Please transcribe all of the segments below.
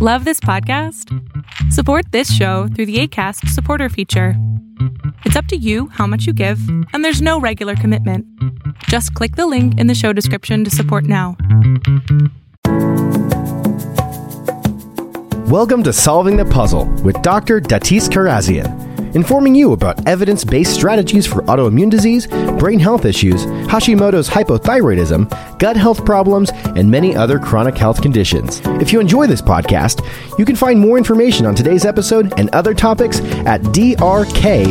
Love this podcast? Support this show through the ACAST supporter feature. It's up to you how much you give, and there's no regular commitment. Just click the link in the show description to support now. Welcome to Solving the Puzzle with Dr. Datis Kharrazian informing you about evidence based strategies for autoimmune disease, brain health issues, Hashimoto's hypothyroidism, gut health problems, and many other chronic health conditions. If you enjoy this podcast, you can find more information on today's episode and other topics at drknews.com.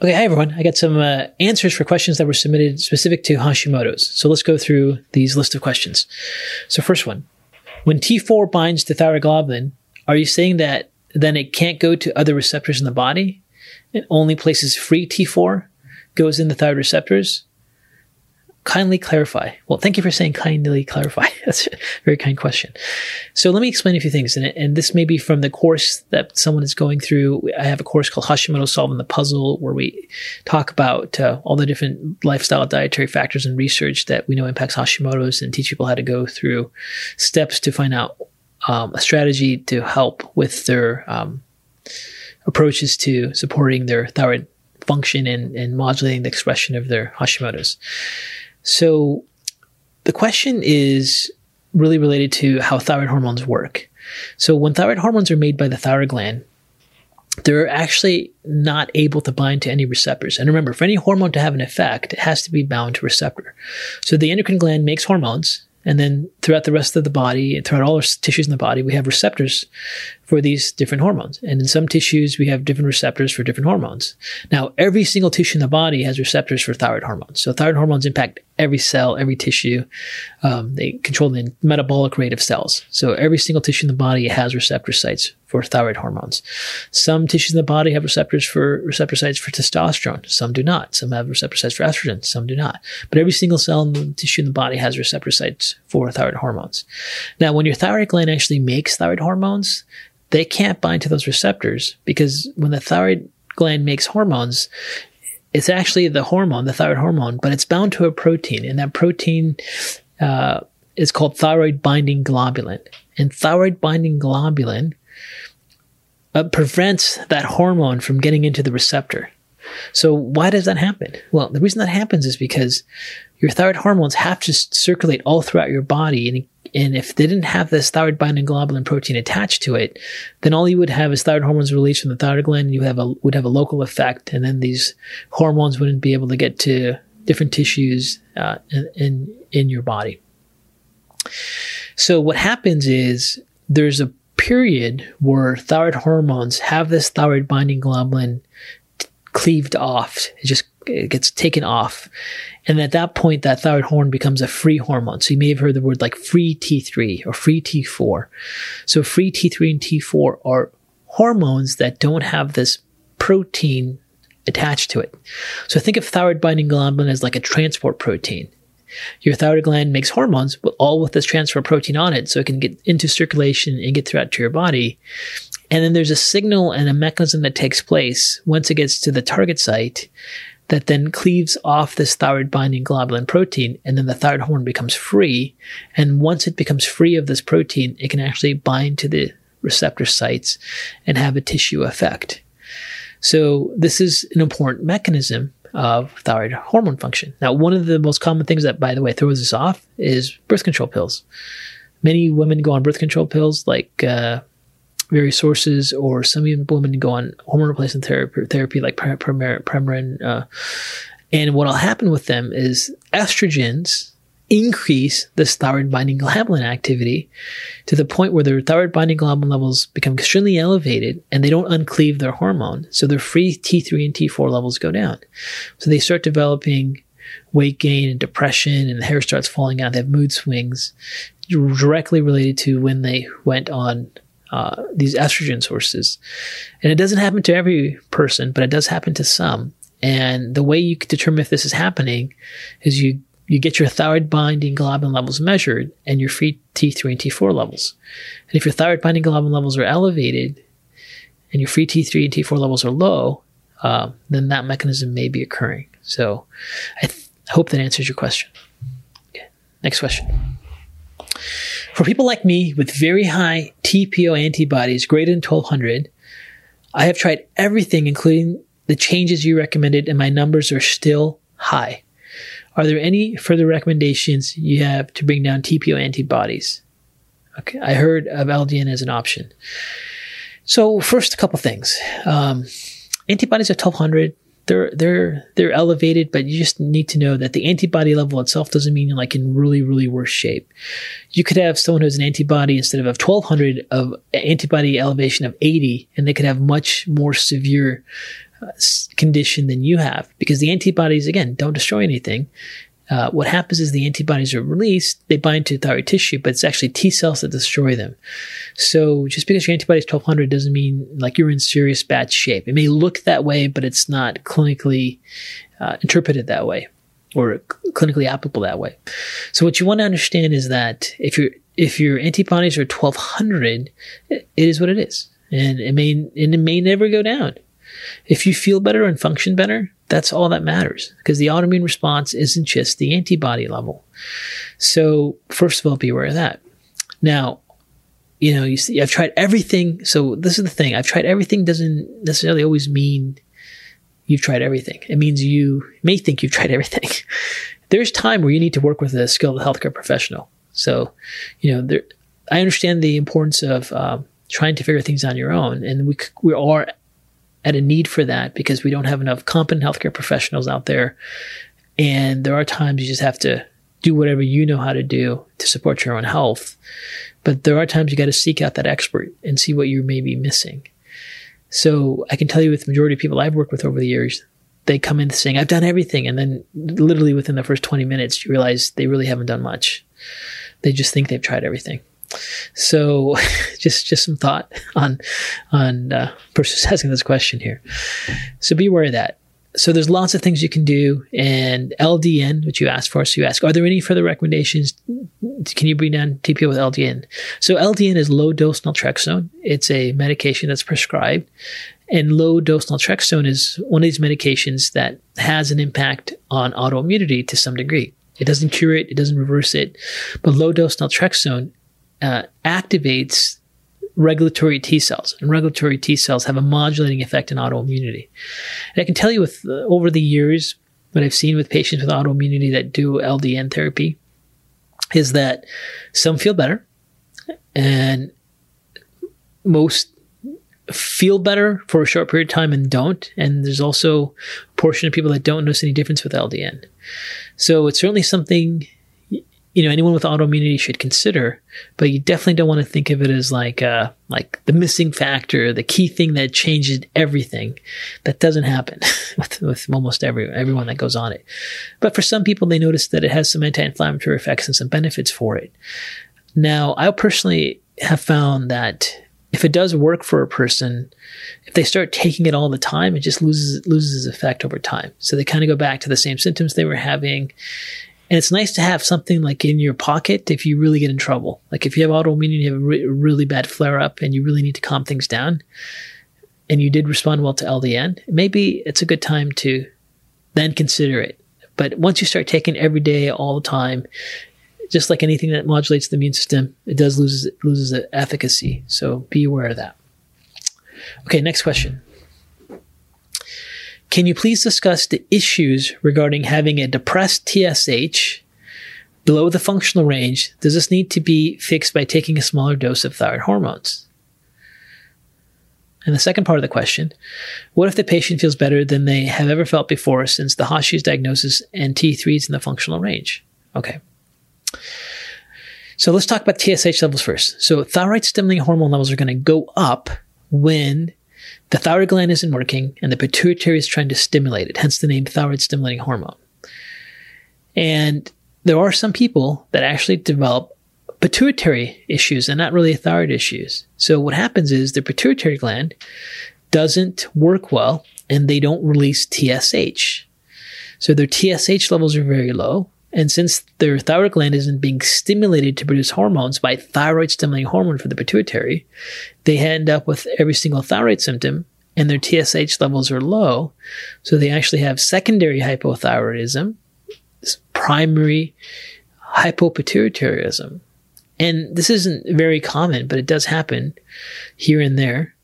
Okay, hi everyone. I got some uh, answers for questions that were submitted specific to Hashimoto's. So let's go through these list of questions. So first one, when T4 binds to thyroglobulin, are you saying that then it can't go to other receptors in the body? It only places free T4 goes in the thyroid receptors? Kindly clarify. Well, thank you for saying kindly clarify. That's a very kind question. So let me explain a few things. And, and this may be from the course that someone is going through. I have a course called Hashimoto Solving the Puzzle where we talk about uh, all the different lifestyle dietary factors and research that we know impacts Hashimoto's and teach people how to go through steps to find out um, a strategy to help with their um, approaches to supporting their thyroid function and, and modulating the expression of their Hashimoto's. So the question is really related to how thyroid hormones work. So when thyroid hormones are made by the thyroid gland, they're actually not able to bind to any receptors. And remember, for any hormone to have an effect, it has to be bound to receptor. So the endocrine gland makes hormones, and then throughout the rest of the body throughout all our tissues in the body, we have receptors for these different hormones. And in some tissues, we have different receptors for different hormones. Now, every single tissue in the body has receptors for thyroid hormones. So thyroid hormones impact every cell, every tissue. Um, they control the metabolic rate of cells. So every single tissue in the body has receptor sites for thyroid hormones. Some tissues in the body have receptors for receptor sites for testosterone. Some do not. Some have receptor sites for estrogen. Some do not. But every single cell in the tissue in the body has receptor sites for thyroid hormones. Now, when your thyroid gland actually makes thyroid hormones, they can't bind to those receptors because when the thyroid gland makes hormones, it's actually the hormone, the thyroid hormone, but it's bound to a protein, and that protein uh, is called thyroid binding globulin. And thyroid binding globulin uh, prevents that hormone from getting into the receptor. So why does that happen? Well, the reason that happens is because your thyroid hormones have to circulate all throughout your body and and if they didn't have this thyroid binding globulin protein attached to it, then all you would have is thyroid hormones released from the thyroid gland. You have a would have a local effect, and then these hormones wouldn't be able to get to different tissues uh, in, in your body. So what happens is there's a period where thyroid hormones have this thyroid binding globulin cleaved off. It just it gets taken off. And at that point, that thyroid hormone becomes a free hormone. So you may have heard the word like free T3 or free T4. So free T3 and T4 are hormones that don't have this protein attached to it. So think of thyroid binding globulin as like a transport protein. Your thyroid gland makes hormones, but all with this transport protein on it, so it can get into circulation and get throughout to your body. And then there's a signal and a mechanism that takes place once it gets to the target site that then cleaves off this thyroid binding globulin protein, and then the thyroid hormone becomes free. And once it becomes free of this protein, it can actually bind to the receptor sites and have a tissue effect. So this is an important mechanism of thyroid hormone function. Now, one of the most common things that, by the way, throws this off is birth control pills. Many women go on birth control pills like uh, various sources, or some women go on hormone replacement therapy, therapy like Premarin. Uh, and what will happen with them is estrogens increase this thyroid binding globulin activity to the point where their thyroid binding globulin levels become extremely elevated and they don't uncleave their hormone. So their free T3 and T4 levels go down. So they start developing weight gain and depression and the hair starts falling out. They have mood swings directly related to when they went on uh, these estrogen sources. And it doesn't happen to every person, but it does happen to some. And the way you determine if this is happening is you you get your thyroid binding globulin levels measured and your free T3 and T4 levels. And if your thyroid binding globulin levels are elevated and your free T3 and T4 levels are low, uh, then that mechanism may be occurring. So I th- hope that answers your question. Okay. Next question. For people like me with very high TPO antibodies greater than 1200, I have tried everything, including the changes you recommended, and my numbers are still high. Are there any further recommendations you have to bring down TPO antibodies? Okay, I heard of LDN as an option. So first, a couple things. Um, antibodies at 1200, they're they're they're elevated, but you just need to know that the antibody level itself doesn't mean you're like in really really worse shape. You could have someone who has an antibody instead of 1200 of antibody elevation of 80, and they could have much more severe uh, condition than you have because the antibodies again don't destroy anything. Uh, what happens is the antibodies are released, they bind to thyroid tissue, but it's actually T cells that destroy them. So just because your antibody is 1200 doesn't mean like you're in serious bad shape. It may look that way, but it's not clinically uh, interpreted that way or clinically applicable that way. So what you want to understand is that if your if your antibodies are 1200, it is what it is, and it may and it may never go down. If you feel better and function better, that's all that matters because the autoimmune response isn't just the antibody level. So, first of all, be aware of that. Now, you know, you see, I've tried everything. So, this is the thing I've tried everything doesn't necessarily always mean you've tried everything. It means you may think you've tried everything. There's time where you need to work with a skilled healthcare professional. So, you know, there, I understand the importance of um, trying to figure things on your own, and we we are at a need for that because we don't have enough competent healthcare professionals out there. And there are times you just have to do whatever you know how to do to support your own health. But there are times you got to seek out that expert and see what you may be missing. So I can tell you with the majority of people I've worked with over the years, they come in saying, I've done everything. And then literally within the first 20 minutes, you realize they really haven't done much. They just think they've tried everything. So, just just some thought on on uh, asking this question here. So be aware of that. So there's lots of things you can do, and LDN, which you asked for. So you ask, are there any further recommendations? Can you bring down TPO with LDN? So LDN is low dose naltrexone. It's a medication that's prescribed, and low dose naltrexone is one of these medications that has an impact on autoimmunity to some degree. It doesn't cure it, it doesn't reverse it, but low dose naltrexone uh, activates regulatory T cells, and regulatory T cells have a modulating effect in autoimmunity. And I can tell you, with uh, over the years, what I've seen with patients with autoimmunity that do LDN therapy is that some feel better, and most feel better for a short period of time and don't. And there's also a portion of people that don't notice any difference with LDN. So it's certainly something you know anyone with autoimmunity should consider but you definitely don't want to think of it as like uh like the missing factor the key thing that changes everything. That doesn't happen with, with almost every everyone that goes on it. But for some people they notice that it has some anti-inflammatory effects and some benefits for it. Now i personally have found that if it does work for a person, if they start taking it all the time, it just loses loses its effect over time. So they kind of go back to the same symptoms they were having, and it's nice to have something like in your pocket if you really get in trouble. Like if you have autoimmunity, you have a re- really bad flare up and you really need to calm things down, and you did respond well to LDN, maybe it's a good time to then consider it. But once you start taking every day, all the time, just like anything that modulates the immune system, it does loses loses the efficacy. So be aware of that. Okay, next question. Can you please discuss the issues regarding having a depressed TSH below the functional range? Does this need to be fixed by taking a smaller dose of thyroid hormones? And the second part of the question what if the patient feels better than they have ever felt before since the Hashi's diagnosis and T3 is in the functional range? Okay. So let's talk about TSH levels first. So thyroid stimulating hormone levels are going to go up when the thyroid gland isn't working and the pituitary is trying to stimulate it, hence the name thyroid stimulating hormone. And there are some people that actually develop pituitary issues and not really thyroid issues. So what happens is their pituitary gland doesn't work well and they don't release TSH. So their TSH levels are very low. And since their thyroid gland isn't being stimulated to produce hormones by thyroid stimulating hormone for the pituitary, they end up with every single thyroid symptom and their TSH levels are low. So they actually have secondary hypothyroidism, primary hypopituitarism. And this isn't very common, but it does happen here and there.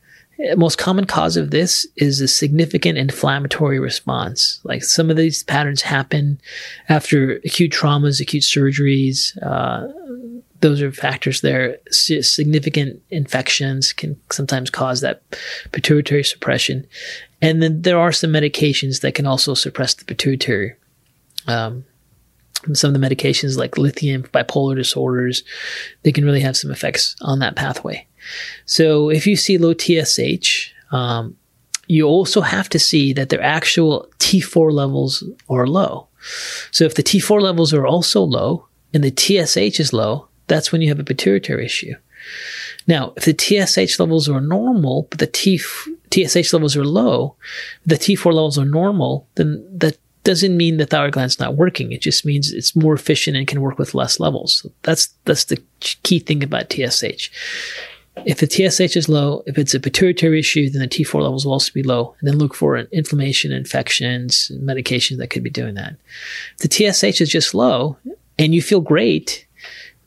Most common cause of this is a significant inflammatory response. Like some of these patterns happen after acute traumas, acute surgeries. Uh, those are factors there. S- significant infections can sometimes cause that pituitary suppression. And then there are some medications that can also suppress the pituitary. Um, some of the medications like lithium bipolar disorders, they can really have some effects on that pathway. So if you see low TSH, um, you also have to see that their actual T4 levels are low. So if the T4 levels are also low and the TSH is low, that's when you have a pituitary issue. Now, if the TSH levels are normal, but the T, TSH levels are low, the T4 levels are normal, then that doesn't mean the thyroid gland's not working. It just means it's more efficient and can work with less levels. That's that's the key thing about TSH. If the TSH is low, if it's a pituitary issue, then the T4 levels will also be low. And then look for inflammation, infections, medications that could be doing that. If the TSH is just low and you feel great,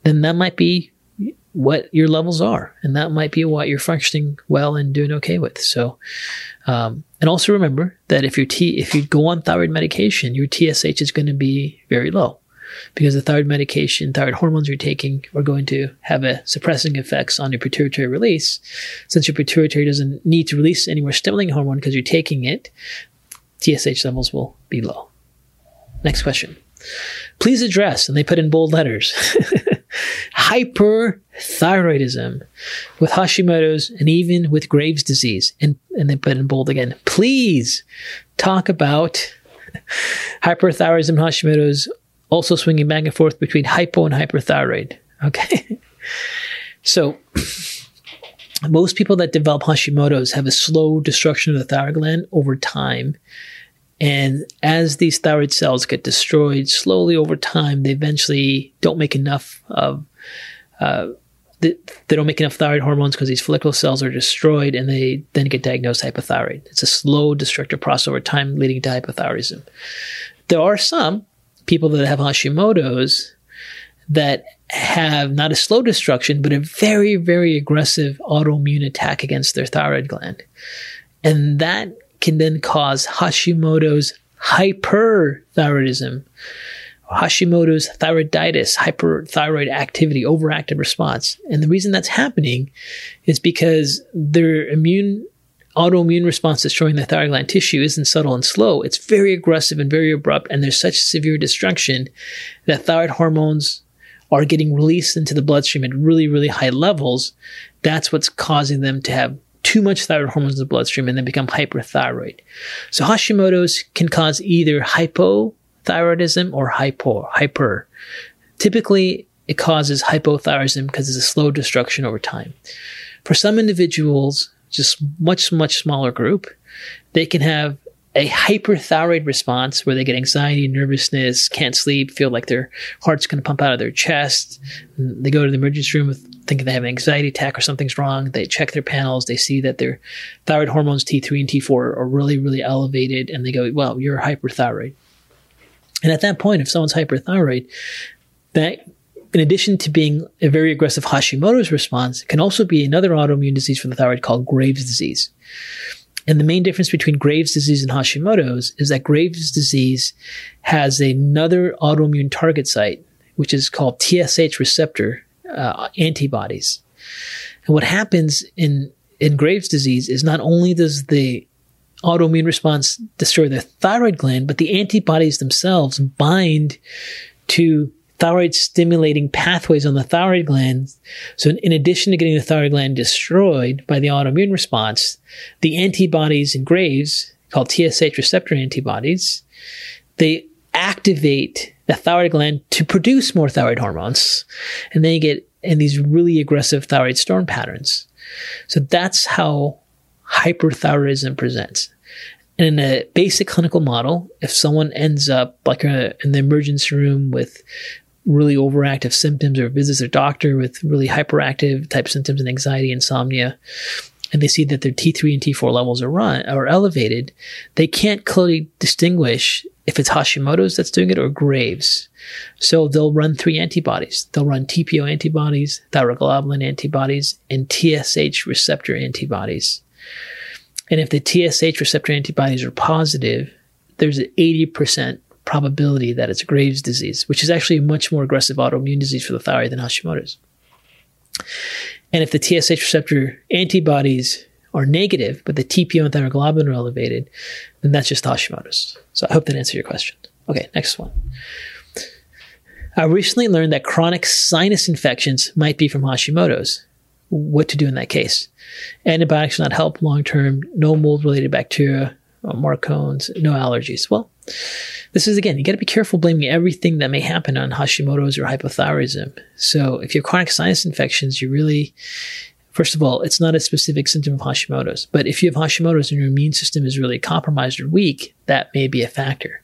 then that might be what your levels are. And that might be what you're functioning well and doing okay with. So, um, and also remember that if your T, if you go on thyroid medication, your TSH is going to be very low because the thyroid medication, thyroid hormones you're taking are going to have a suppressing effects on your pituitary release. Since your pituitary doesn't need to release any more stimulating hormone because you're taking it, TSH levels will be low. Next question. Please address, and they put in bold letters, hyperthyroidism with Hashimoto's and even with Graves' disease. And, and they put in bold again. Please talk about hyperthyroidism, Hashimoto's, also swinging back and forth between hypo and hyperthyroid. Okay. so, most people that develop Hashimoto's have a slow destruction of the thyroid gland over time and as these thyroid cells get destroyed slowly over time, they eventually don't make enough of, uh, they, they don't make enough thyroid hormones because these follicular cells are destroyed and they then get diagnosed hypothyroid. It's a slow destructive process over time leading to hypothyroidism. There are some people that have Hashimoto's that have not a slow destruction, but a very, very aggressive autoimmune attack against their thyroid gland. And that can then cause Hashimoto's hyperthyroidism, Hashimoto's thyroiditis, hyperthyroid activity, overactive response. And the reason that's happening is because their immune autoimmune response destroying the thyroid gland tissue isn't subtle and slow. It's very aggressive and very abrupt, and there's such severe destruction that thyroid hormones are getting released into the bloodstream at really, really high levels. That's what's causing them to have too much thyroid hormones in the bloodstream and then become hyperthyroid. So Hashimoto's can cause either hypothyroidism or hypo, hyper. Typically, it causes hypothyroidism because it's a slow destruction over time. For some individuals, just much, much smaller group, they can have a hyperthyroid response where they get anxiety, nervousness, can't sleep, feel like their heart's going to pump out of their chest. They go to the emergency room with thinking they have an anxiety attack or something's wrong. They check their panels. They see that their thyroid hormones T3 and T4 are really, really elevated. And they go, well, you're hyperthyroid. And at that point, if someone's hyperthyroid, that in addition to being a very aggressive Hashimoto's response, it can also be another autoimmune disease for the thyroid called Graves' disease. And the main difference between Graves' disease and Hashimoto's is that Graves' disease has another autoimmune target site, which is called TSH receptor uh, antibodies. And what happens in in Graves' disease is not only does the autoimmune response destroy the thyroid gland, but the antibodies themselves bind to thyroid stimulating pathways on the thyroid gland. So in addition to getting the thyroid gland destroyed by the autoimmune response, the antibodies in Graves called TSH receptor antibodies, they activate the thyroid gland to produce more thyroid hormones. And then you get in these really aggressive thyroid storm patterns. So that's how hyperthyroidism presents. And in a basic clinical model, if someone ends up like in the emergency room with really overactive symptoms or visits their doctor with really hyperactive type symptoms and anxiety, insomnia, and they see that their T3 and T4 levels are run or elevated, they can't clearly distinguish if it's Hashimoto's that's doing it or Graves. So they'll run three antibodies. They'll run TPO antibodies, thyroglobulin antibodies, and TSH receptor antibodies. And if the TSH receptor antibodies are positive, there's an 80% probability that it's Graves' disease, which is actually a much more aggressive autoimmune disease for the thyroid than Hashimoto's. And if the TSH receptor antibodies are negative, but the TPO and thyroglobulin are elevated, then that's just Hashimoto's. So I hope that answered your question. Okay, next one. I recently learned that chronic sinus infections might be from Hashimoto's. What to do in that case? Antibiotics will not help long term, no mold related bacteria, uh, MARCoNS, no allergies. Well, this is again, you got to be careful blaming everything that may happen on Hashimoto's or hypothyroidism. So if you have chronic sinus infections, you really, first of all, it's not a specific symptom of Hashimoto's. But if you have Hashimoto's and your immune system is really compromised or weak, that may be a factor.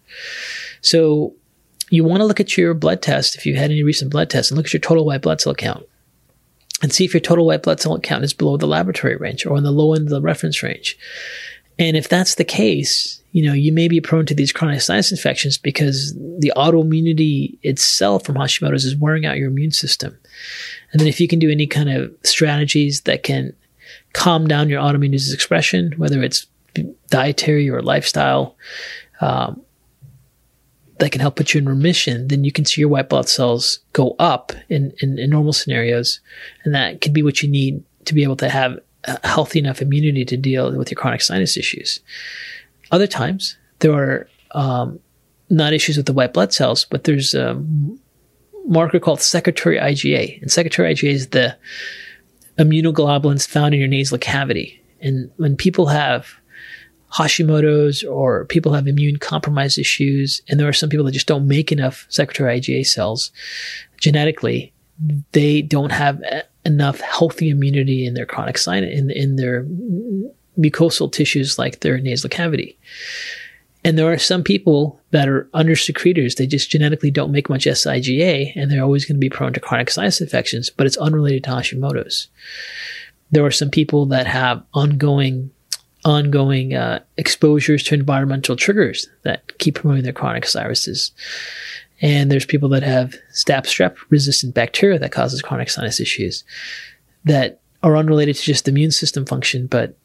So you want to look at your blood test if you had any recent blood tests and look at your total white blood cell count and see if your total white blood cell count is below the laboratory range or on the low end of the reference range. And if that's the case, you know, you may be prone to these chronic sinus infections because the autoimmunity itself from Hashimoto's is wearing out your immune system. And then if you can do any kind of strategies that can calm down your autoimmune disease expression, whether it's dietary or lifestyle, um, that can help put you in remission, then you can see your white blood cells go up in, in, in normal scenarios. And that could be what you need to be able to have healthy enough immunity to deal with your chronic sinus issues. Other times, there are um, not issues with the white blood cells, but there's a marker called secretory IgA. And secretory IgA is the immunoglobulins found in your nasal cavity. And when people have Hashimoto's or people have immune compromised issues, and there are some people that just don't make enough secretory IgA cells genetically, they don't have enough healthy immunity in their chronic sinus in in their mucosal tissues like their nasal cavity. And there are some people that are under secretors. They just genetically don't make much SIGA and they're always going to be prone to chronic sinus infections, but it's unrelated to Hashimoto's. There are some people that have ongoing, ongoing uh, exposures to environmental triggers that keep promoting their chronic sinuses. And there's people that have staph strep resistant bacteria that causes chronic sinus issues that are unrelated to just the immune system function, but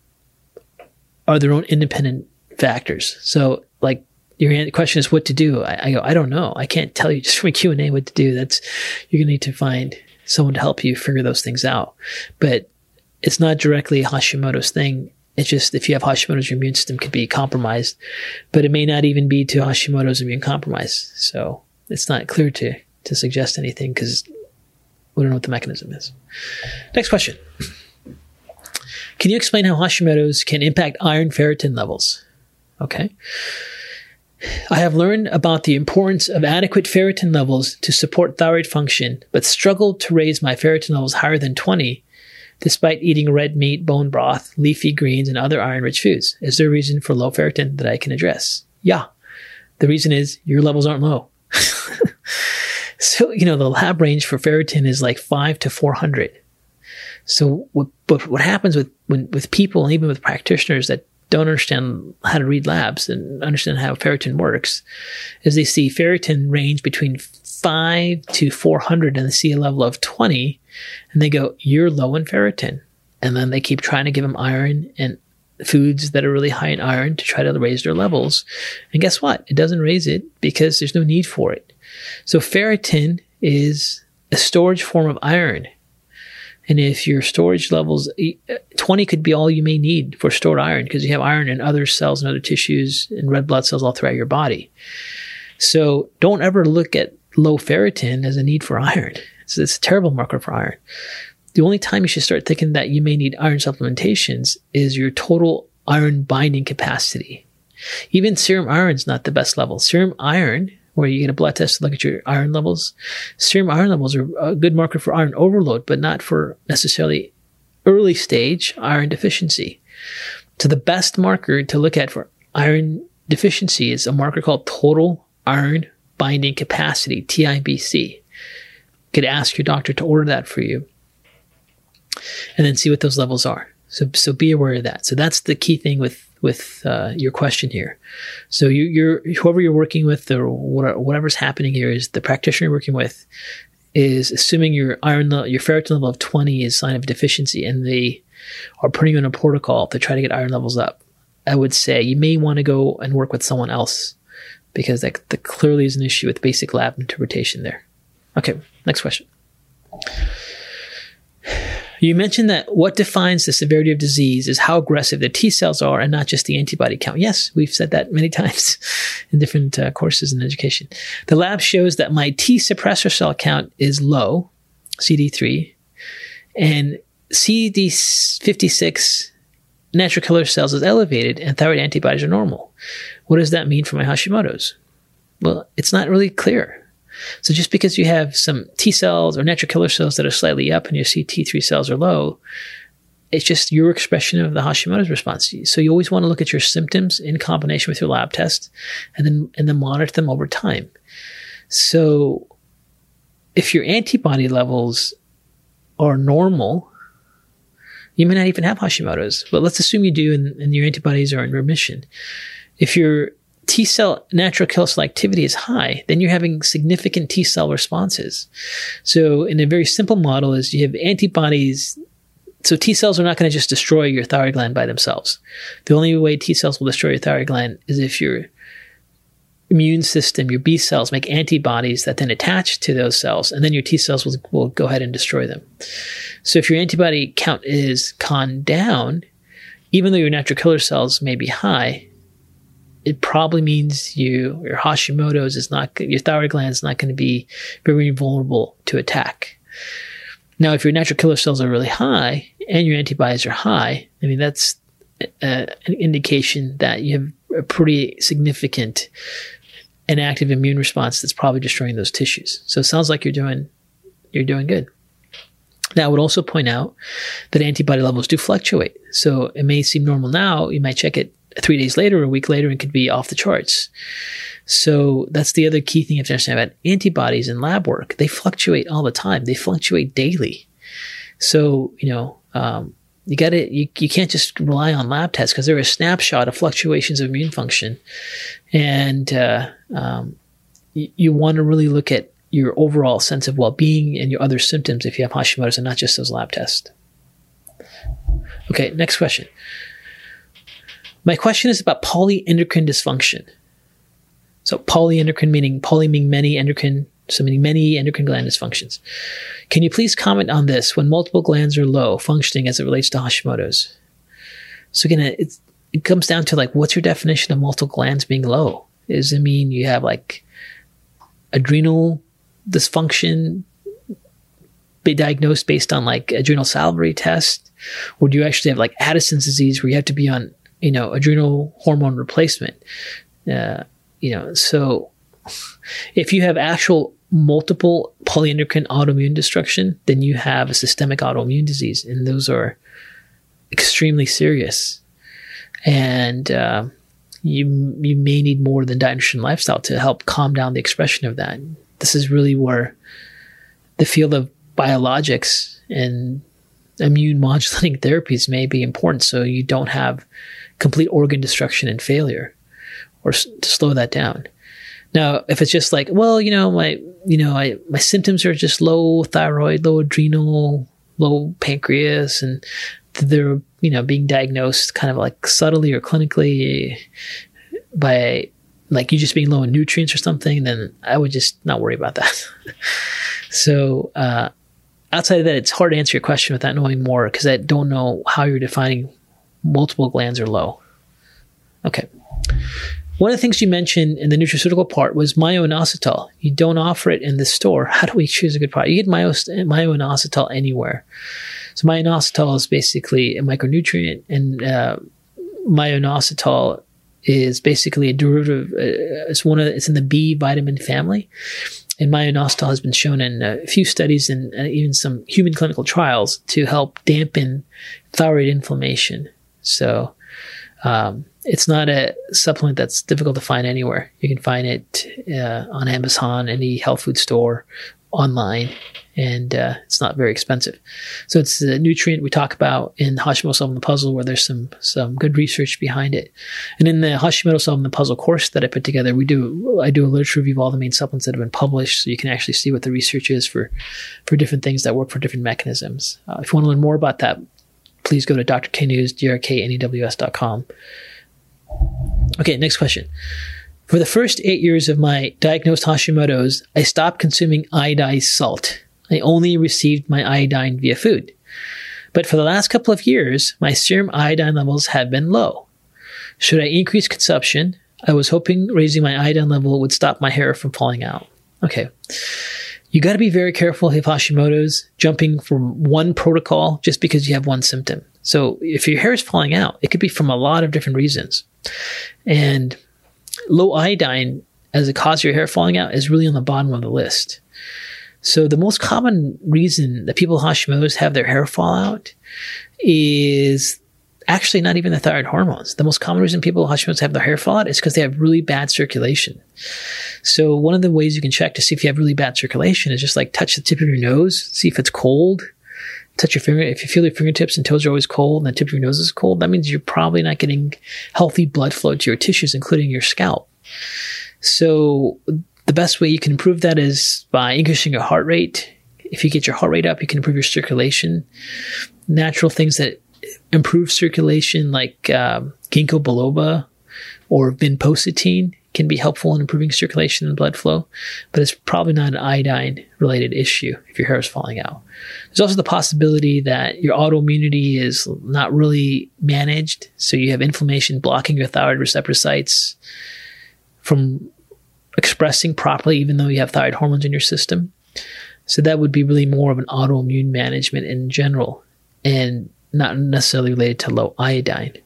are their own independent factors. So like your question is what to do. I, I, go, I don't know. I can't tell you just from a Q&A what to do. That's, you're going to need to find someone to help you figure those things out. But it's not directly Hashimoto's thing. It's just if you have Hashimoto's, your immune system could be compromised, but it may not even be to Hashimoto's immune compromise. So it's not clear to, to suggest anything because we don't know what the mechanism is. Next question. Can you explain how Hashimoto's can impact iron ferritin levels? Okay. I have learned about the importance of adequate ferritin levels to support thyroid function, but struggled to raise my ferritin levels higher than 20 despite eating red meat, bone broth, leafy greens, and other iron rich foods. Is there a reason for low ferritin that I can address? Yeah. The reason is your levels aren't low. so, you know, the lab range for ferritin is like 5 to 400. So, what, but what happens with when, with people and even with practitioners that don't understand how to read labs and understand how ferritin works is they see ferritin range between 5 to 400 and they see a level of 20 and they go, You're low in ferritin. And then they keep trying to give them iron and foods that are really high in iron to try to raise their levels. And guess what? It doesn't raise it because there's no need for it. So ferritin is a storage form of iron. And if your storage levels, uh, 20 could be all you may need for stored iron because you have iron in other cells and other tissues and red blood cells all throughout your body. So don't ever look at low ferritin as a need for iron. It's, it's a terrible marker for iron. The only time you should start thinking that you may need iron supplementations is your total iron binding capacity. Even serum iron is not the best level. Serum iron where you get a blood test to look at your iron levels. Serum iron levels are a good marker for iron overload, but not for necessarily early stage iron deficiency. So the best marker to look at for iron deficiency is a marker called total iron binding capacity, TIBC. You could ask your doctor to order that for you and then see what those levels are. So so be aware of that. So that's the key thing with with uh, your question here. So you, you're whoever you're working with or whatever's happening here is the practitioner you're working with is assuming your iron your ferritin level of 20 is sign of deficiency and they are putting you in a protocol to try to get iron levels up. I would say you may want to go and work with someone else because that, that clearly is an issue with basic lab interpretation there. Okay, next question. You mentioned that what defines the severity of disease is how aggressive the T cells are and not just the antibody count. Yes, we've said that many times in different uh, courses in education. The lab shows that my T suppressor cell count is low, CD3, and CD56 natural killer cells is elevated and thyroid antibodies are normal. What does that mean for my Hashimoto's? Well, it's not really clear. So just because you have some T cells or natural killer cells that are slightly up and your CD3 cells are low, it's just your expression of the Hashimoto's response. So you always want to look at your symptoms in combination with your lab test and then and then monitor them over time. So if your antibody levels are normal, you may not even have Hashimoto's, but let's assume you do and, and your antibodies are in remission. If your T cell natural killer cell activity is high, then you're having significant T cell responses. So, in a very simple model, is you have antibodies. So T cells are not going to just destroy your thyroid gland by themselves. The only way T cells will destroy your thyroid gland is if your immune system, your B cells, make antibodies that then attach to those cells, and then your T cells will, will go ahead and destroy them. So if your antibody count is con down, even though your natural killer cells may be high, it probably means you your Hashimoto's is not your thyroid gland is not going to be very vulnerable to attack. Now, if your natural killer cells are really high and your antibodies are high, I mean that's uh, an indication that you have a pretty significant and active immune response that's probably destroying those tissues. So it sounds like you're doing you're doing good. Now, I would also point out that antibody levels do fluctuate. So it may seem normal now. You might check it three days later or a week later and could be off the charts. So that's the other key thing you have to understand about antibodies in lab work. They fluctuate all the time. They fluctuate daily. So, you know, um, you got to, you, you can't just rely on lab tests because they're a snapshot of fluctuations of immune function. And, uh, um, you, you want to really look at your overall sense of well-being and your other symptoms if you have Hashimoto's and not just those lab tests. Okay, next question. My question is about polyendocrine dysfunction. So polyendocrine meaning poly meaning many endocrine, so meaning many endocrine gland dysfunctions. Can you please comment on this when multiple glands are low functioning as it relates to Hashimoto's? So again, it, it comes down to like, what's your definition of multiple glands being low? Does it mean you have like adrenal dysfunction be diagnosed based on like adrenal salivary test? Or do you actually have like Addison's disease where you have to be on you know, adrenal hormone replacement. Uh, you know, so if you have actual multiple polyendocrine autoimmune destruction, then you have a systemic autoimmune disease, and those are extremely serious. And uh, you you may need more than diet nutrition lifestyle to help calm down the expression of that. This is really where the field of biologics and immune modulating therapies may be important, so you don't have complete organ destruction and failure or s- to slow that down. Now, if it's just like, well, you know, my, you know, I, my symptoms are just low thyroid, low adrenal, low pancreas, and they're, you know, being diagnosed kind of like subtly or clinically by like you just being low in nutrients or something, then I would just not worry about that. so, uh, outside of that, it's hard to answer your question without knowing more because I don't know how you're defining multiple glands are low. Okay. One of the things you mentioned in the nutraceutical part was myo-inositol. You don't offer it in the store. How do we choose a good product? You get myo-inositol anywhere. So myo-inositol is basically a micronutrient, and uh, myo-inositol is basically a derivative. Uh, it's one of it's in the B vitamin family, and myo-inositol has been shown in a few studies and uh, even some human clinical trials to help dampen thyroid inflammation so, um, it's not a supplement that's difficult to find anywhere. You can find it uh, on Amazon, any health food store, online, and uh, it's not very expensive. So it's a nutrient we talk about in Hashimoto Solving the Puzzle, where there's some some good research behind it. And in the Hashimoto Solving the Puzzle course that I put together, we do I do a literature review of all the main supplements that have been published, so you can actually see what the research is for for different things that work for different mechanisms. Uh, if you want to learn more about that, please go to drknews, drknews.com. Okay, next question. For the first eight years of my diagnosed Hashimoto's, I stopped consuming iodized salt. I only received my iodine via food. But for the last couple of years, my serum iodine levels have been low. Should I increase consumption? I was hoping raising my iodine level would stop my hair from falling out. Okay. You got to be very careful if Hashimoto's jumping from one protocol just because you have one symptom. So if your hair is falling out, it could be from a lot of different reasons. And low iodine as a cause of your hair falling out is really on the bottom of the list. So the most common reason that people with Hashimoto's have their hair fall out is actually not even the thyroid hormones. The most common reason people with Hashimoto's have their hair fall out is because they have really bad circulation. So one of the ways you can check to see if you have really bad circulation is just like touch the tip of your nose, see if it's cold. Touch your finger. If you feel your fingertips and toes are always cold and the tip of your nose is cold, that means you're probably not getting healthy blood flow to your tissues, including your scalp. So the best way you can improve that is by increasing your heart rate. If you get your heart rate up, you can improve your circulation. Natural things that improve circulation, like um, ginkgo biloba or vinpocetine, can be helpful in improving circulation and blood flow, but it's probably not an iodine related issue if your hair is falling out. There's also the possibility that your autoimmunity is not really managed, so you have inflammation blocking your thyroid receptor sites from expressing properly, even though you have thyroid hormones in your system. So that would be really more of an autoimmune management in general and not necessarily related to low iodine.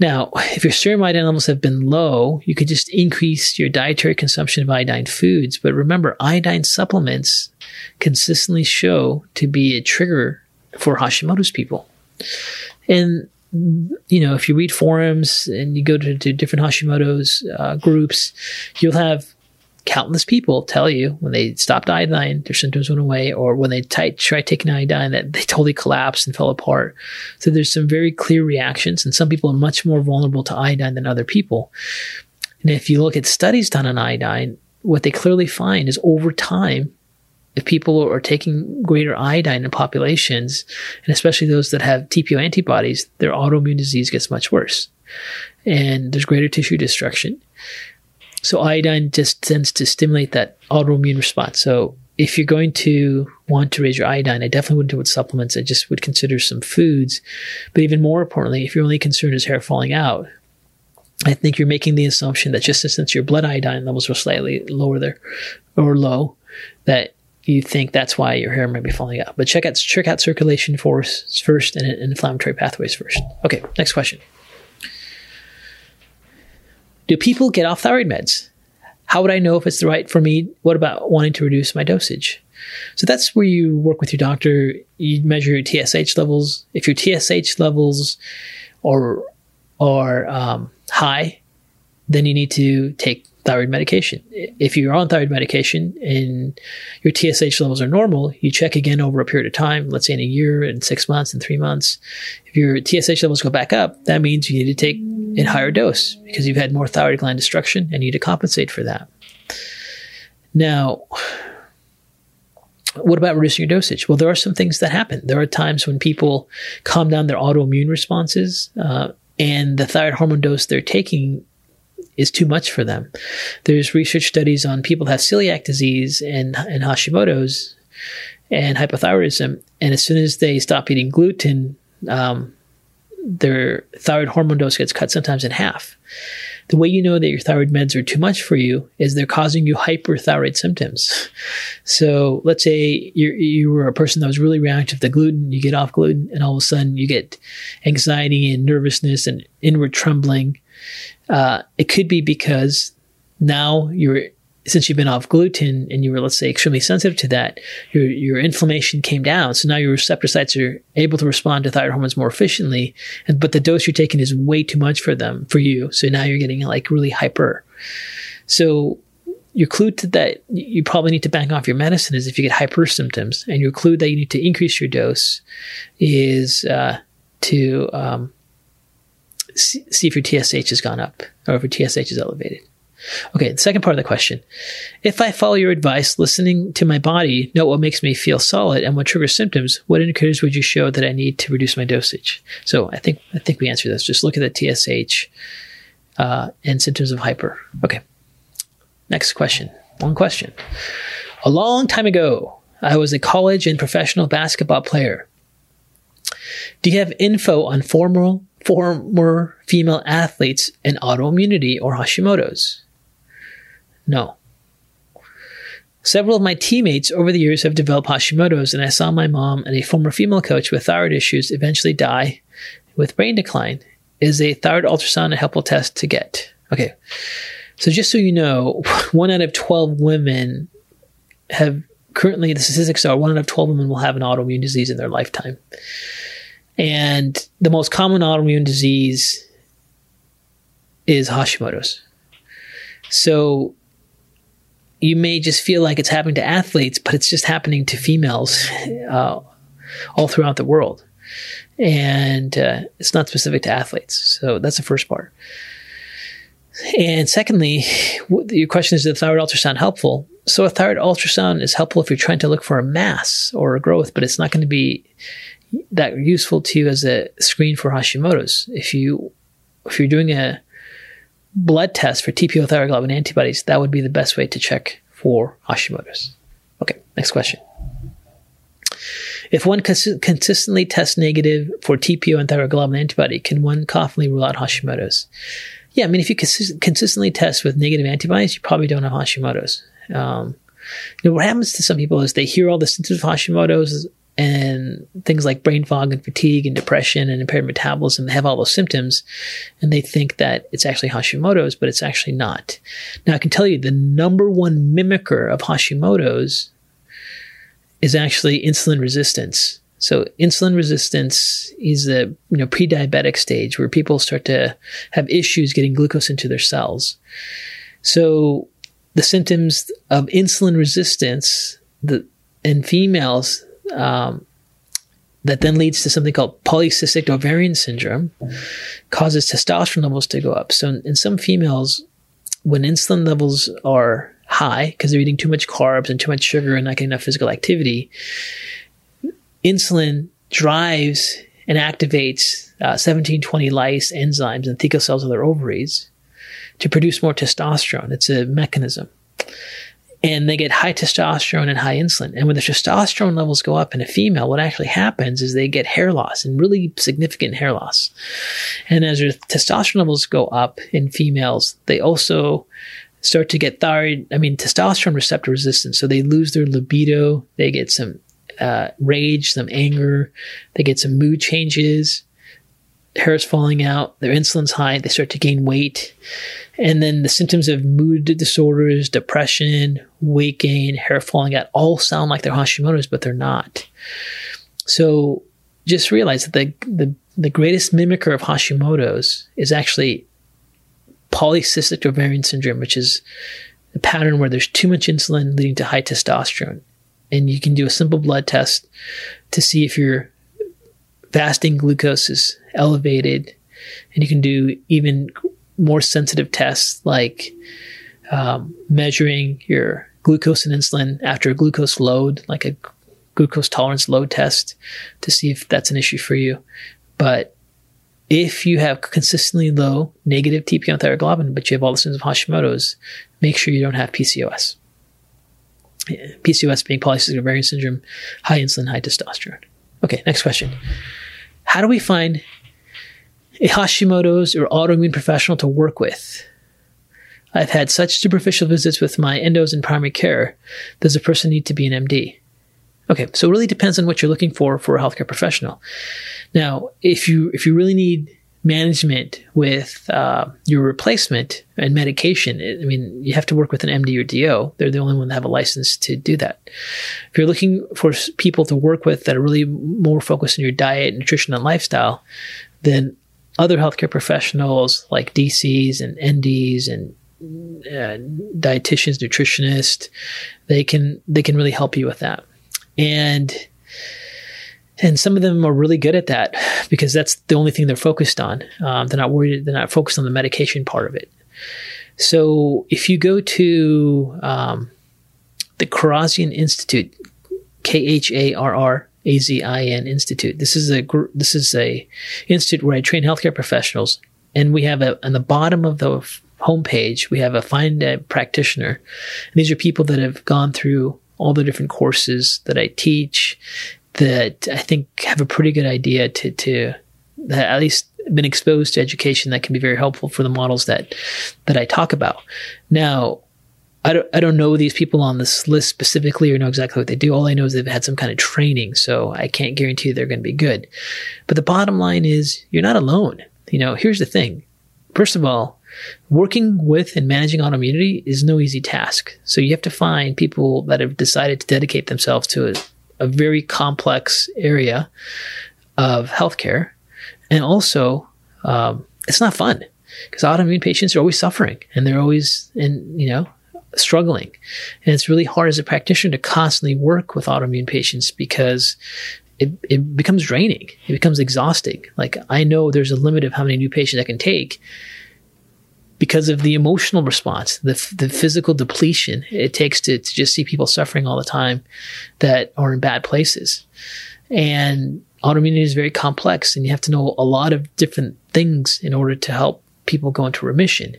Now, if your serum iodine levels have been low, you could just increase your dietary consumption of iodine foods. But remember, iodine supplements consistently show to be a trigger for Hashimoto's people. And you know, if you read forums and you go to, to different Hashimoto's uh, groups, you'll have countless people tell you when they stopped iodine, their symptoms went away, or when they t- tried taking iodine, that they totally collapsed and fell apart. So there's some very clear reactions, and some people are much more vulnerable to iodine than other people. And if you look at studies done on iodine, what they clearly find is over time, if people are taking greater iodine in populations, and especially those that have TPO antibodies, their autoimmune disease gets much worse. And there's greater tissue destruction. So iodine just tends to stimulate that autoimmune response. So if you're going to want to raise your iodine, I definitely wouldn't do it with supplements. I just would consider some foods. But even more importantly, if your only concern is hair falling out, I think you're making the assumption that just since your blood iodine levels were slightly lower there or low, that you think that's why your hair might be falling out. But check out check out circulation force first and inflammatory pathways first. Okay, next question. Do people get off thyroid meds? How would I know if it's the right for me? What about wanting to reduce my dosage? So that's where you work with your doctor. You measure your TSH levels. If your TSH levels are are um, high, then you need to take thyroid medication. If you're on thyroid medication and your TSH levels are normal, you check again over a period of time, let's say in a year, in six months, in three months. If your TSH levels go back up, that means you need to take a higher dose because you've had more thyroid gland destruction and you need to compensate for that. Now, what about reducing your dosage? Well, there are some things that happen. There are times when people calm down their autoimmune responses, uh, and the thyroid hormone dose they're taking is too much for them. There's research studies on people who have celiac disease and, and Hashimoto's and hypothyroidism, and as soon as they stop eating gluten, um, their thyroid hormone dose gets cut sometimes in half. The way you know that your thyroid meds are too much for you is they're causing you hyperthyroid symptoms. So let's say you you were a person that was really reactive to gluten, you get off gluten, and all of a sudden you get anxiety and nervousness and inward trembling uh, it could be because now your since you've been off gluten and you were, let's say, extremely sensitive to that, your your inflammation came down. So now your receptor sites are able to respond to thyroid hormones more efficiently. And but the dose you're taking is way too much for them for you. So now you're getting like really hyper. So your clue to that you probably need to back off your medicine is if you get hyper symptoms, and your clue that you need to increase your dose is uh, to um, see, see if your TSH has gone up or if your TSH is elevated. Okay, the second part of the question. If I follow your advice, listening to my body, know what makes me feel solid and what triggers symptoms, what indicators would you show that I need to reduce my dosage? So I think I think we answered this. Just look at the TSH uh, and symptoms of hyper. Okay. Next question. One question. A long time ago, I was a college and professional basketball player. Do you have info on former former female athletes and autoimmunity or Hashimoto's? No. Several of my teammates over the years have developed Hashimoto's, and I saw my mom and a former female coach with thyroid issues eventually die with brain decline. Is a thyroid ultrasound a helpful test to get? Okay. So just so you know, one out of 12 women have currently, the statistics are one out of 12 women will have an autoimmune disease in their lifetime. And the most common autoimmune disease is Hashimoto's. So you may just feel like it's happening to athletes, but it's just happening to females uh, all throughout the world. And uh, it's not specific to athletes. So that's the first part. And secondly, your question is, is the thyroid ultrasound helpful? So a thyroid ultrasound is helpful if you're trying to look for a mass or a growth, but it's not going to be that useful to you as a screen for Hashimoto's. If you if you're doing a blood test for TPO thyroglobulin antibodies, that would be the best way to check for Hashimoto's. Okay, next question. If one cons- consistently tests negative for TPO and thyroglobulin antibody, can one confidently rule out Hashimoto's? Yeah, I mean, if you cons- consistently test with negative antibodies, you probably don't have Hashimoto's. Um, you know, what happens to some people is they hear all the symptoms of Hashimoto's and things like brain fog and fatigue and depression and impaired metabolism. They have all those symptoms and they think that it's actually Hashimoto's, but it's actually not. Now, I can tell you the number one mimicker of Hashimoto's is actually insulin resistance. So insulin resistance is the you know pre-diabetic stage where people start to have issues getting glucose into their cells. So the symptoms of insulin resistance the, in females um, that then leads to something called polycystic ovarian syndrome, causes testosterone levels to go up. So in, in some females, when insulin levels are high because they're eating too much carbs and too much sugar and not getting enough physical activity, insulin drives and activates uh, 1720 lyase enzymes and theca cells of their ovaries to produce more testosterone. It's a mechanism and they get high testosterone and high insulin. And when the testosterone levels go up in a female, what actually happens is they get hair loss and really significant hair loss. And as their testosterone levels go up in females, they also start to get thyroid, I mean, testosterone receptor resistance. So they lose their libido, they get some uh, rage, some anger, they get some mood changes, hair is falling out, their insulin's high, they start to gain weight. And then the symptoms of mood disorders, depression, weight gain, hair falling out all sound like they're Hashimoto's, but they're not. So just realize that the, the, the greatest mimicker of Hashimoto's is actually polycystic ovarian syndrome, which is a pattern where there's too much insulin leading to high testosterone. And you can do a simple blood test to see if your fasting glucose is elevated. And you can do even more sensitive tests like um, measuring your glucose and insulin after a glucose load, like a glucose tolerance load test to see if that's an issue for you. But if you have consistently low negative and thyroglobulin, but you have all the symptoms of Hashimoto's, make sure you don't have PCOS. PCOS being polycystic ovarian syndrome, high insulin, high testosterone. Okay, next question. How do we find a Hashimoto's or autoimmune professional to work with. I've had such superficial visits with my endos in primary care. Does a person need to be an MD? Okay, so it really depends on what you're looking for for a healthcare professional. Now, if you if you really need management with uh, your replacement and medication, I mean, you have to work with an MD or DO. They're the only one that have a license to do that. If you're looking for people to work with that are really more focused on your diet, nutrition, and lifestyle, then other healthcare professionals like DCs and NDs and uh, dietitians, nutritionists, they can they can really help you with that. And and some of them are really good at that because that's the only thing they're focused on. Um, they're not worried. They're not focused on the medication part of it. So if you go to um, the Kharrazian Institute, K H A R R A Z I N Institute. This is a this is a institute where I train healthcare professionals, and we have a on the bottom of the homepage we have a find a practitioner. And these are people that have gone through all the different courses that I teach that I think have a pretty good idea to to at least been exposed to education that can be very helpful for the models that that I talk about. Now, I don't I don't know these people on this list specifically or know exactly what they do. All I know is they've had some kind of training, so I can't guarantee they're going to be good. But the bottom line is you're not alone. You know, here's the thing. First of all, working with and managing autoimmunity is no easy task. So you have to find people that have decided to dedicate themselves to a, a very complex area of healthcare. And also, um, it's not fun because autoimmune patients are always suffering and they're always in, you know, struggling. And it's really hard as a practitioner to constantly work with autoimmune patients because it, it becomes draining. It becomes exhausting. Like I know there's a limit of how many new patients I can take because of the emotional response, the, the physical depletion it takes to, to just see people suffering all the time that are in bad places. And autoimmunity is very complex and you have to know a lot of different things in order to help people go into remission.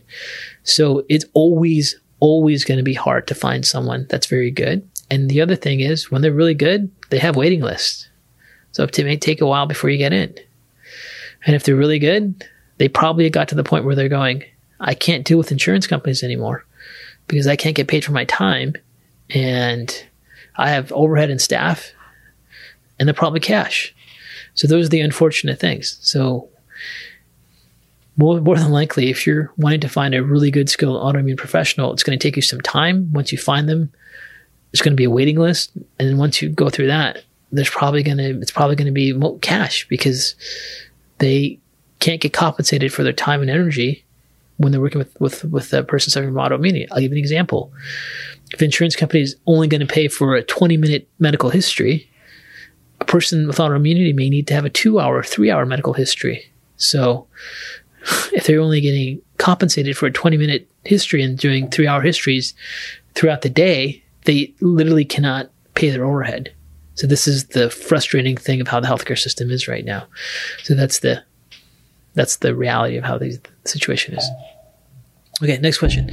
So it's always, always going to be hard to find someone that's very good. And the other thing is when they're really good, they have waiting lists. So it may take a while before you get in. And if they're really good, they probably got to the point where they're going, I can't deal with insurance companies anymore because I can't get paid for my time and I have overhead and staff and they're probably cash. So those are the unfortunate things. So more, more than likely, if you're wanting to find a really good skilled autoimmune professional, it's going to take you some time. Once you find them, there's going to be a waiting list. And then once you go through that, there's probably going to, it's probably going to be cash because they can't get compensated for their time and energy when they're working with with with a person suffering from autoimmunity. I'll give you an example. If insurance company is only going to pay for a 20 minute medical history, a person with autoimmunity may need to have a two hour, three hour medical history. So if they're only getting compensated for a 20 minute history and doing three hour histories throughout the day, they literally cannot pay their overhead. So this is the frustrating thing of how the healthcare system is right now. So that's the that's the reality of how the situation is. Okay, next question.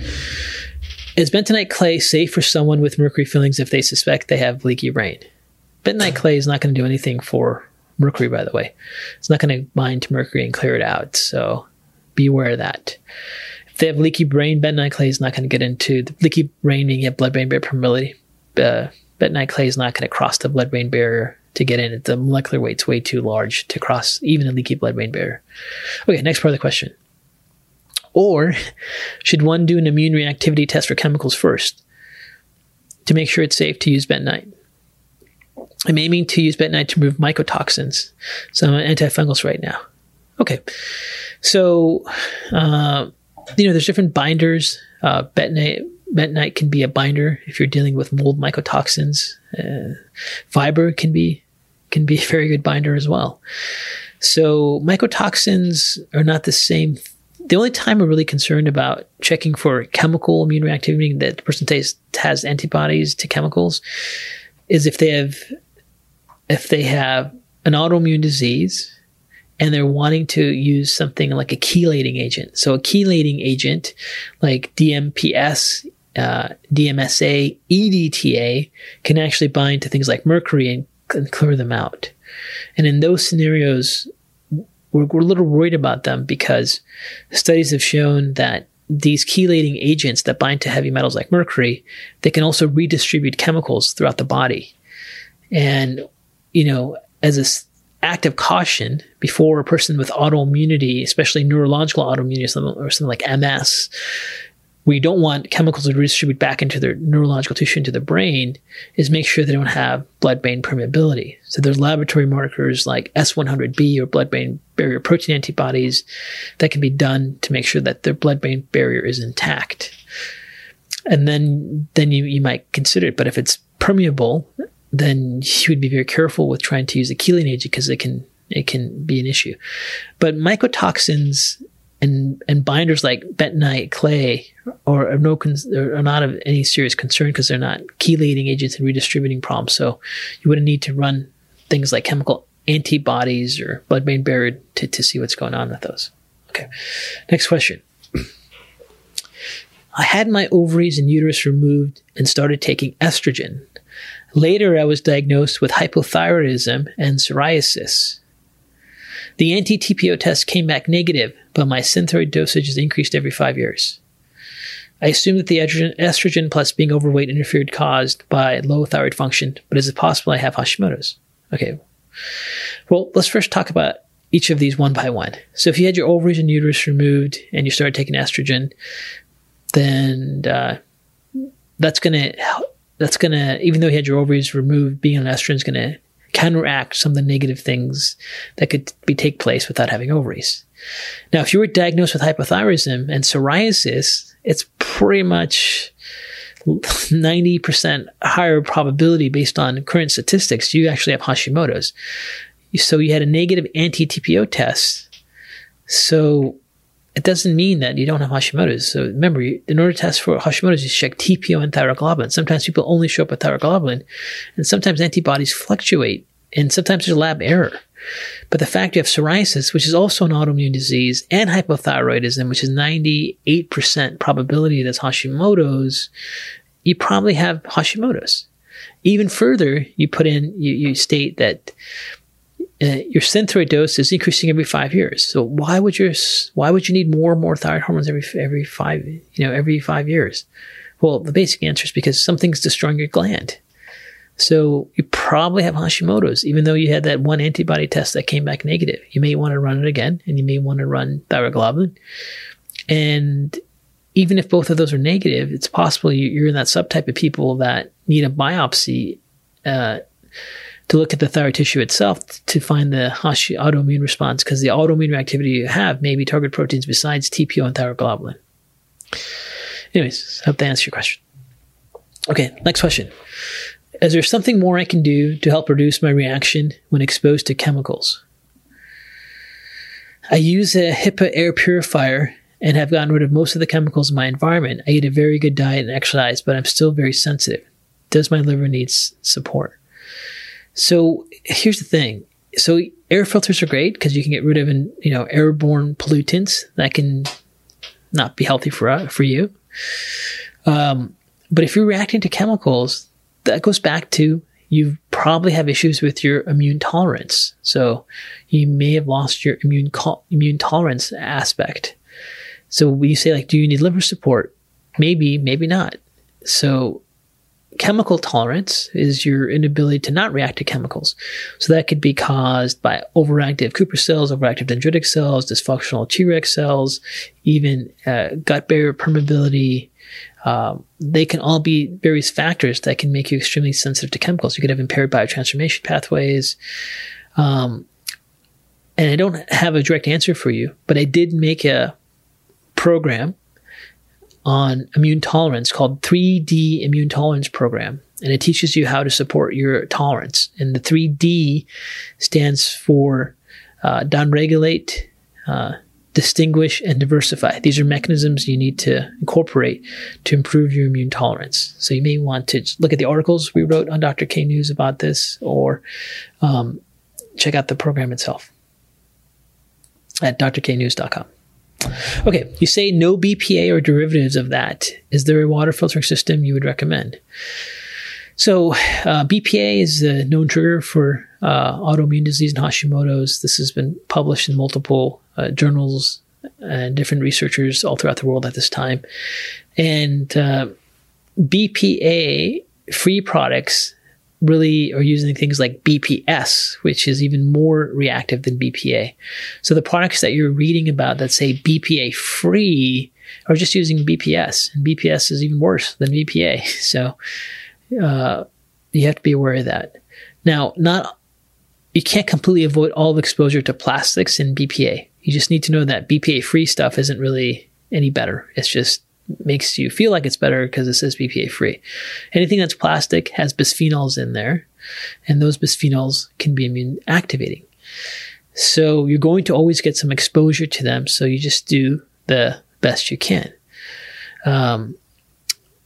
Is bentonite clay safe for someone with mercury fillings if they suspect they have leaky brain? Bentonite clay is not going to do anything for mercury, by the way. It's not going to bind to mercury and clear it out. So be aware of that. If they have leaky brain, bentonite clay is not going to get into the leaky brain, you have blood brain barrier permeability. Uh, bentonite clay is not going to cross the blood brain barrier to get in. The molecular weight's way too large to cross even a leaky blood brain barrier. Okay, next part of the question. Or should one do an immune reactivity test for chemicals first to make sure it's safe to use bentonite? I'm aiming to use bentonite to remove mycotoxins. So I'm on antifungals right now. Okay. So, uh, you know, there's different binders. Uh, bentonite, bentonite can be a binder if you're dealing with mold mycotoxins. Uh, fiber can be can be a very good binder as well. So mycotoxins are not the same. The only time we're really concerned about checking for chemical immune reactivity that the person has antibodies to chemicals is if they have if they have an autoimmune disease and they're wanting to use something like a chelating agent. So a chelating agent like DMPS, uh, DMSA, EDTA can actually bind to things like mercury and and clear them out. And in those scenarios, we're, we're a little worried about them because studies have shown that these chelating agents that bind to heavy metals like mercury, they can also redistribute chemicals throughout the body. And, you know, as a, act of caution before a person with autoimmunity, especially neurological autoimmunity or something, like MS, we don't want chemicals to redistribute back into their neurological tissue into the brain is make sure they don't have blood-brain permeability. So there's laboratory markers like S100B or blood-brain barrier protein antibodies that can be done to make sure that their blood-brain barrier is intact. And then then you, you might consider it. But if it's permeable, then you would be very careful with trying to use a chelating agent because it can it can be an issue. But mycotoxins and and binders like bentonite clay or are no are not of any serious concern because they're not chelating agents and redistributing problems. So you wouldn't need to run things like chemical antibodies or blood-brain barrier to, to see what's going on with those. Okay. Next question. I had my ovaries and uterus removed and started taking estrogen. Later, I was diagnosed with hypothyroidism and psoriasis. The anti TPO test came back negative, but my synthroid dosage is increased every five years. I assume that the estrogen, plus being overweight interfered caused by low thyroid function, but is it possible I have Hashimoto's? Okay. Well, let's first talk about each of these one by one. So if you had your ovaries and uterus removed and you started taking estrogen, then uh, that's going to that's going to even though you had your ovaries removed, being on estrogen is going to counteract some of the negative things that could be take place without having ovaries. Now, if you were diagnosed with hypothyroidism and psoriasis, it's pretty much 90% higher probability based on current statistics you actually have Hashimoto's. So you had a negative anti-TPO test. So it doesn't mean that you don't have Hashimoto's. So remember, in order to test for Hashimoto's, you check TPO and thyroglobulin. Sometimes people only show up with thyroglobulin, and sometimes antibodies fluctuate, and sometimes there's a lab error. But the fact you have psoriasis, which is also an autoimmune disease, and hypothyroidism, which is 98% probability that's Hashimoto's, you probably have Hashimoto's. Even further, you put in, you, you state that uh, your synthroid dose is increasing every five years. So why would your why would you need more and more thyroid hormones every every five you know every five years? Well, the basic answer is because something's destroying your gland. So you probably have Hashimoto's, even though you had that one antibody test that came back negative. You may want to run it again, and you may want to run thyroglobulin. And even if both of those are negative, it's possible you're in that subtype of people that need a biopsy. Uh, to look at the thyroid tissue itself to find the Hashi autoimmune response because the autoimmune reactivity you have may be target proteins besides TPO and thyroglobulin. Anyways, hope that answers your question. Okay, next question. Is there something more I can do to help reduce my reaction when exposed to chemicals? I use a HEPA air purifier and have gotten rid of most of the chemicals in my environment. I eat a very good diet and exercise, but I'm still very sensitive. Does my liver need support? So here's the thing. So air filters are great because you can get rid of, you know, airborne pollutants that can not be healthy for uh, for you. Um, but if you're reacting to chemicals, that goes back to you probably have issues with your immune tolerance. So you may have lost your immune co- immune tolerance aspect. So you say like, do you need liver support? Maybe, maybe not. So chemical tolerance is your inability to not react to chemicals. So that could be caused by overactive Kupffer cells, overactive dendritic cells, dysfunctional Treg cells, even uh, gut barrier permeability. Um, they can all be various factors that can make you extremely sensitive to chemicals. You could have impaired biotransformation pathways. Um, and I don't have a direct answer for you, but I did make a program on immune tolerance called 3D Immune Tolerance Program. And it teaches you how to support your tolerance. And the 3D stands for uh, downregulate, uh, distinguish, and diversify. These are mechanisms you need to incorporate to improve your immune tolerance. So you may want to look at the articles we wrote on Dr. K News about this or um, check out the program itself at drknews.com. Okay, you say no BPA or derivatives of that. Is there a water filtering system you would recommend? So, uh, BPA is a known trigger for uh, autoimmune disease and Hashimoto's. This has been published in multiple uh, journals and different researchers all throughout the world at this time. And uh, BPA free products really are using things like BPS, which is even more reactive than BPA. So the products that you're reading about that say BPA free are just using BPS, and BPS is even worse than BPA. So uh, you have to be aware of that. Now, not you can't completely avoid all exposure to plastics and BPA. You just need to know that BPA free stuff isn't really any better. It's just makes you feel like it's better because it says BPA free. Anything that's plastic has bisphenols in there, and those bisphenols can be immune activating. So you're going to always get some exposure to them. So you just do the best you can. Um,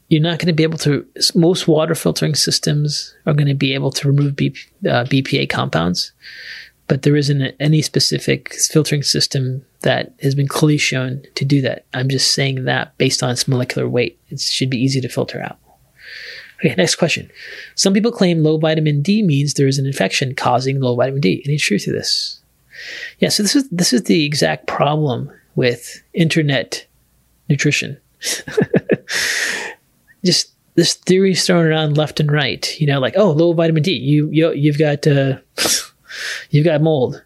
you're not going to be able to, most water filtering systems are going to be able to remove BP, uh, BPA compounds, but there isn't any specific filtering system that has been clearly shown to do that. I'm just saying that based on its molecular weight. It should be easy to filter out. Okay, next question. Some people claim low vitamin D means there is an infection causing low vitamin D. Any truth to this? Yeah, so this is this is the exact problem with internet nutrition. Just this theory thrown around left and right. You know, like oh, low vitamin D. You you you've got uh, you've got mold.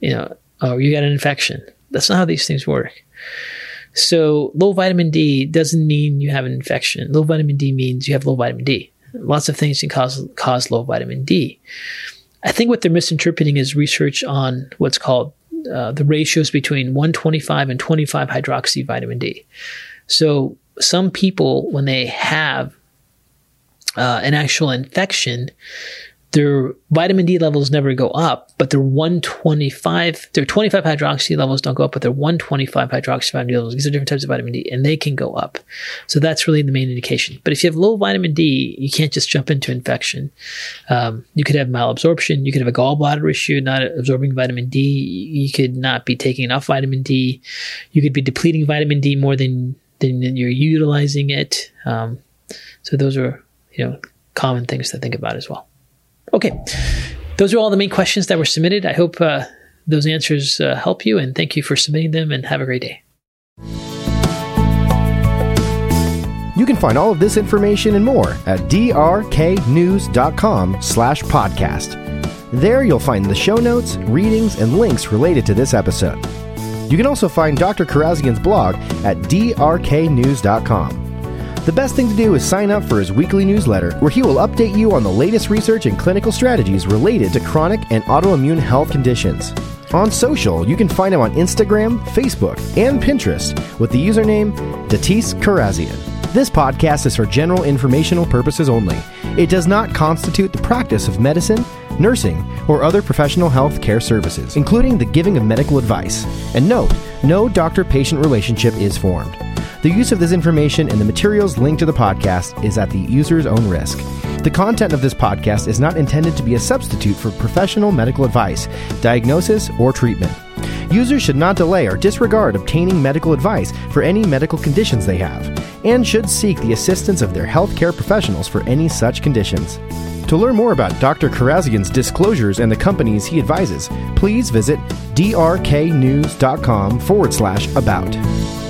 You know, or you got an infection. That's not how these things work. So low vitamin D doesn't mean you have an infection. Low vitamin D means you have low vitamin D. Lots of things can cause cause low vitamin D. I think what they're misinterpreting is research on what's called uh, the ratios between 125 and 25 hydroxy vitamin D. So some people, when they have uh, an actual infection, their vitamin D levels never go up, but their 125, their 25 hydroxy levels don't go up, but their 125 hydroxy vitamin D levels, these are different types of vitamin D, and they can go up. So that's really the main indication. But if you have low vitamin D, you can't just jump into infection. Um, you could have malabsorption, you could have a gallbladder issue, not absorbing vitamin D, you could not be taking enough vitamin D, you could be depleting vitamin D more than, than you're utilizing it. Um, so those are, you know, common things to think about as well. Okay, those are all the main questions that were submitted. I hope uh, those answers uh, help you, and thank you for submitting them, and have a great day. You can find all of this information and more at drknews.com slash podcast. There you'll find the show notes, readings, and links related to this episode. You can also find Dr. Kharrazian's blog at drknews.com. The best thing to do is sign up for his weekly newsletter, where he will update you on the latest research and clinical strategies related to chronic and autoimmune health conditions. On social, you can find him on Instagram, Facebook, and Pinterest with the username Datis Kharrazian. This podcast is for general informational purposes only. It does not constitute the practice of medicine, nursing, or other professional health care services, including the giving of medical advice. And note, no doctor patient relationship is formed. The use of this information and the materials linked to the podcast is at the user's own risk. The content of this podcast is not intended to be a substitute for professional medical advice, diagnosis, or treatment. Users should not delay or disregard obtaining medical advice for any medical conditions they have, and should seek the assistance of their healthcare professionals for any such conditions. To learn more about Dr. Kharrazian's disclosures and the companies he advises, please visit drknews.com forward slash about.